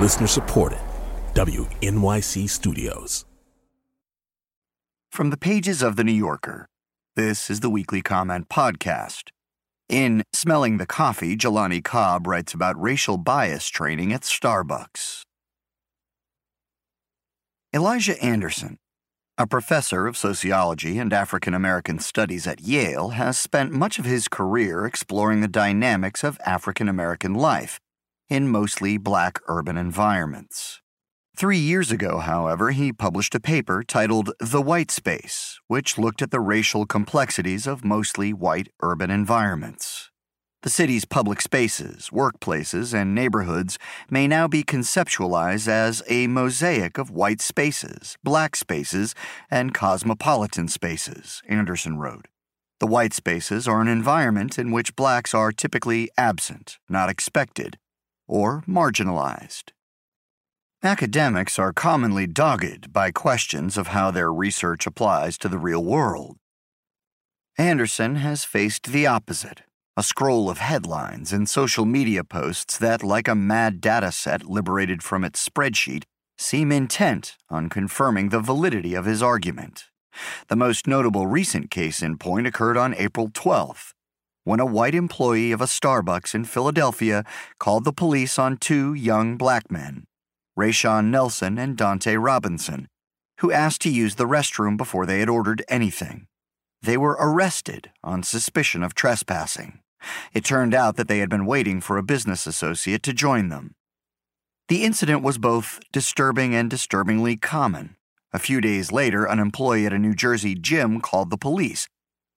Listener supported. WNYC Studios. From the pages of The New Yorker, this is the Weekly Comment Podcast. In Smelling the Coffee, Jelani Cobb writes about racial bias training at Starbucks. Elijah Anderson, a professor of sociology and African American studies at Yale, has spent much of his career exploring the dynamics of African American life in mostly black urban environments. Three years ago, however, he published a paper titled The White Space, which looked at the racial complexities of mostly white urban environments. The city's public spaces, workplaces, and neighborhoods may now be conceptualized as a mosaic of white spaces, black spaces, and cosmopolitan spaces, Anderson wrote. The white spaces are an environment in which blacks are typically absent, not expected, or marginalized. Academics are commonly dogged by questions of how their research applies to the real world. Anderson has faced the opposite a scroll of headlines and social media posts that, like a mad data set liberated from its spreadsheet, seem intent on confirming the validity of his argument. The most notable recent case in point occurred on April 12th, when a white employee of a Starbucks in Philadelphia called the police on two young black men Rashon Nelson and Donte Robinson, who asked to use the restroom before they had ordered anything. They were arrested on suspicion of trespassing. It turned out that they had been waiting for a business associate to join them. The incident was both disturbing and disturbingly common. A few days later, an employee at a New Jersey gym called the police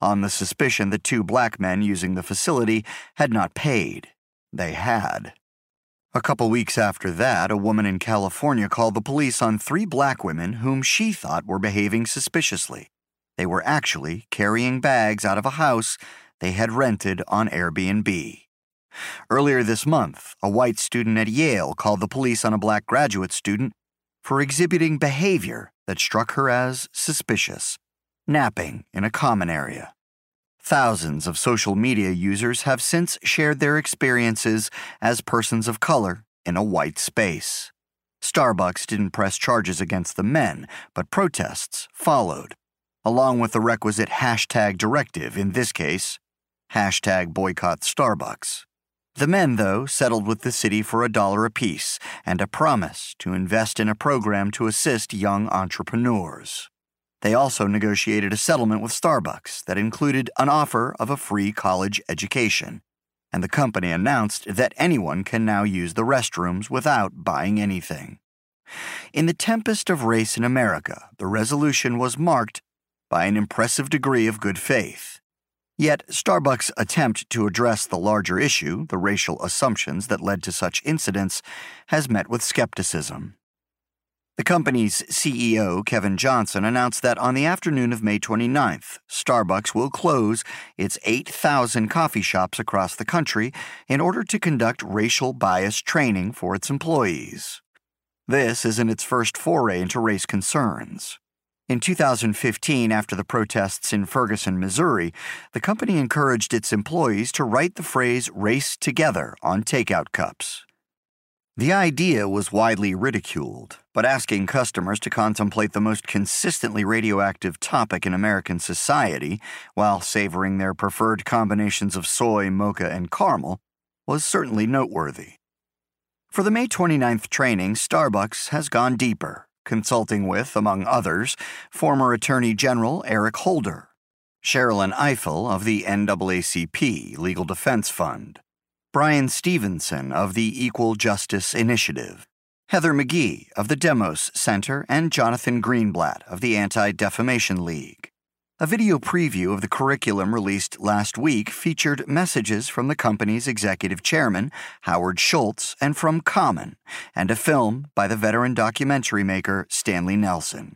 on the suspicion that two black men using the facility had not paid. They had. A couple weeks after that, a woman in California called the police on three black women whom she thought were behaving suspiciously. They were actually carrying bags out of a house they had rented on Airbnb. Earlier this month, a white student at Yale called the police on a black graduate student for exhibiting behavior that struck her as suspicious, napping in a common area. Thousands of social media users have since shared their experiences as persons of color in a white space. Starbucks didn't press charges against the men, but protests followed, along with the requisite hashtag directive, in this case, hashtag boycott Starbucks. The men, though, settled with the city for a dollar apiece and a promise to invest in a program to assist young entrepreneurs. They also negotiated a settlement with Starbucks that included an offer of a free college education, and the company announced that anyone can now use the restrooms without buying anything. In the tempest of race in America, the resolution was marked by an impressive degree of good faith. Yet, Starbucks' attempt to address the larger issue, the racial assumptions that led to such incidents, has met with skepticism. The company's CEO, Kevin Johnson, announced that on the afternoon of May 29th, Starbucks will close its 8,000 coffee shops across the country in order to conduct racial bias training for its employees. This isn't its first foray into race concerns. In 2015, after the protests in Ferguson, Missouri, the company encouraged its employees to write the phrase race together on takeout cups. The idea was widely ridiculed, but asking customers to contemplate the most consistently radioactive topic in American society while savoring their preferred combinations of soy, mocha, and caramel was certainly noteworthy. For the May 29th training, Starbucks has gone deeper, consulting with, among others, former Attorney General Eric Holder, Sherrilyn Ifill of the NAACP Legal Defense Fund, Bryan Stevenson of the Equal Justice Initiative, Heather McGhee of the Demos Center, and Jonathan Greenblatt of the Anti Defamation League. A video preview of the curriculum released last week featured messages from the company's executive chairman, Howard Schultz, and from Common, and a film by the veteran documentary maker Stanley Nelson.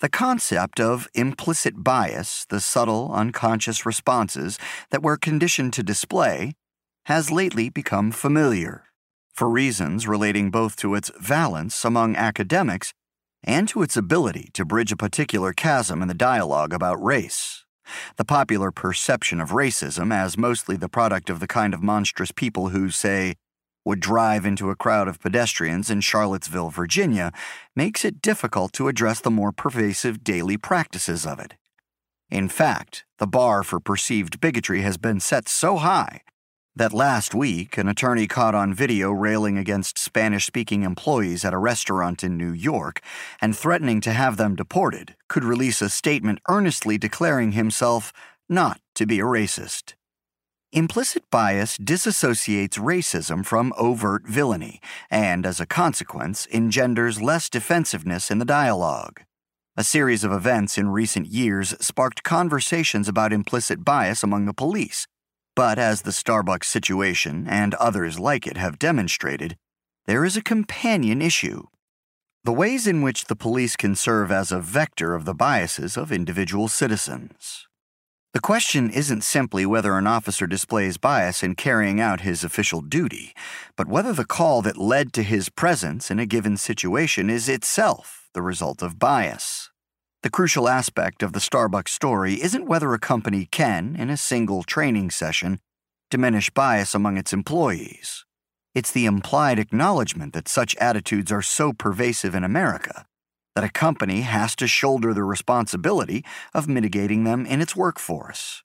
The concept of implicit bias, the subtle, unconscious responses that we're conditioned to display, has lately become familiar, for reasons relating both to its valence among academics and to its ability to bridge a particular chasm in the dialogue about race. The popular perception of racism as mostly the product of the kind of monstrous people who, say, would drive into a crowd of pedestrians in Charlottesville, Virginia, makes it difficult to address the more pervasive daily practices of it. In fact, the bar for perceived bigotry has been set so high that last week an attorney caught on video railing against Spanish speaking employees at a restaurant in New York and threatening to have them deported could release a statement earnestly declaring himself not to be a racist. Implicit bias disassociates racism from overt villainy and, as a consequence, engenders less defensiveness in the dialogue. A series of events in recent years sparked conversations about implicit bias among the police, but as the Starbucks situation and others like it have demonstrated, there is a companion issue. The ways in which the police can serve as a vector of the biases of individual citizens. The question isn't simply whether an officer displays bias in carrying out his official duty, but whether the call that led to his presence in a given situation is itself the result of bias. The crucial aspect of the Starbucks story isn't whether a company can, in a single training session, diminish bias among its employees. It's the implied acknowledgement that such attitudes are so pervasive in America that a company has to shoulder the responsibility of mitigating them in its workforce.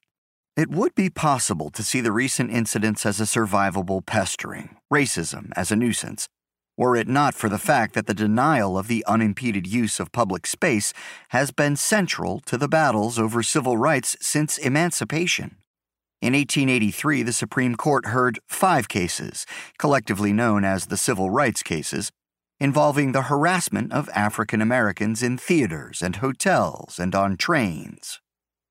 It would be possible to see the recent incidents as a survivable pestering, racism as a nuisance, were it not for the fact that the denial of the unimpeded use of public space has been central to the battles over civil rights since emancipation. In 1883, the Supreme Court heard five cases, collectively known as the Civil Rights Cases, involving the harassment of African Americans in theaters and hotels and on trains.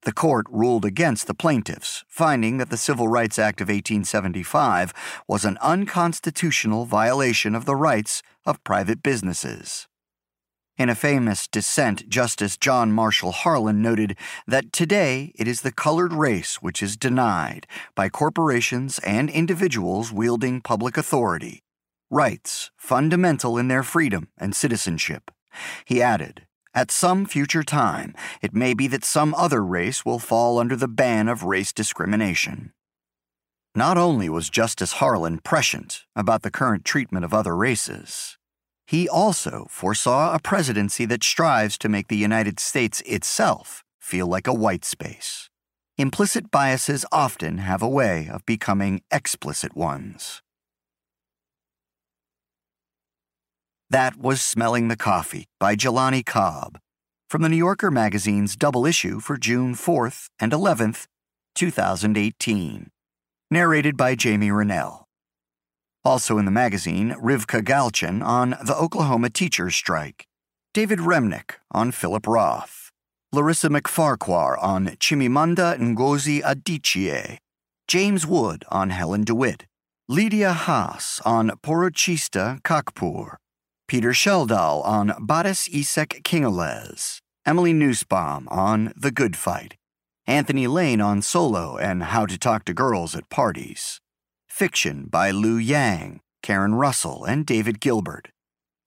The court ruled against the plaintiffs, finding that the Civil Rights Act of 1875 was an unconstitutional violation of the rights of private businesses. In a famous dissent, Justice John Marshall Harlan noted that today it is the colored race which is denied by corporations and individuals wielding public authority rights fundamental in their freedom and citizenship. He added, At some future time, it may be that some other race will fall under the ban of race discrimination. Not only was Justice Harlan prescient about the current treatment of other races, he also foresaw a presidency that strives to make the United States itself feel like a white space. Implicit biases often have a way of becoming explicit ones. That was Smelling the Coffee by Jelani Cobb from the New Yorker magazine's double issue for June 4th and 11th, 2018. Narrated by Jamie Renell. Also in the magazine, Rivka Galchen on the Oklahoma teachers' strike, David Remnick on Philip Roth, Larissa MacFarquhar on Chimamanda Ngozi Adichie, James Wood on Helen DeWitt, Lidija Haas on Porochista Khakpour, Peter Schjeldahl on Boris Isek Kingeles, Emily Nussbaum on The Good Fight, Anthony Lane on Solo and How to Talk to Girls at Parties, Fiction by Lou Yang, Karen Russell, and David Gilbert,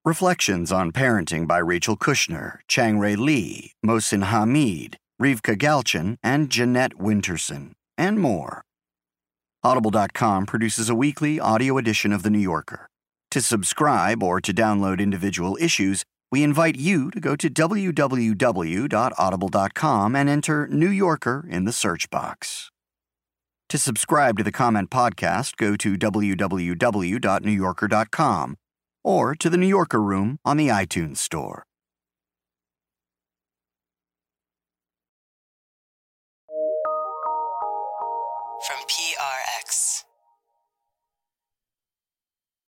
Reflections on Parenting by Rachel Kushner, Chang-Rae Lee, Mohsin Hamid, Rivka Galchen, and Jeanette Winterson, and more. Audible.com produces a weekly audio edition of The New Yorker. To subscribe or to download individual issues, we invite you to go to www.audible.com and enter New Yorker in the search box. To subscribe to the Comment Podcast, go to www.newyorker.com or to the New Yorker Room on the iTunes Store.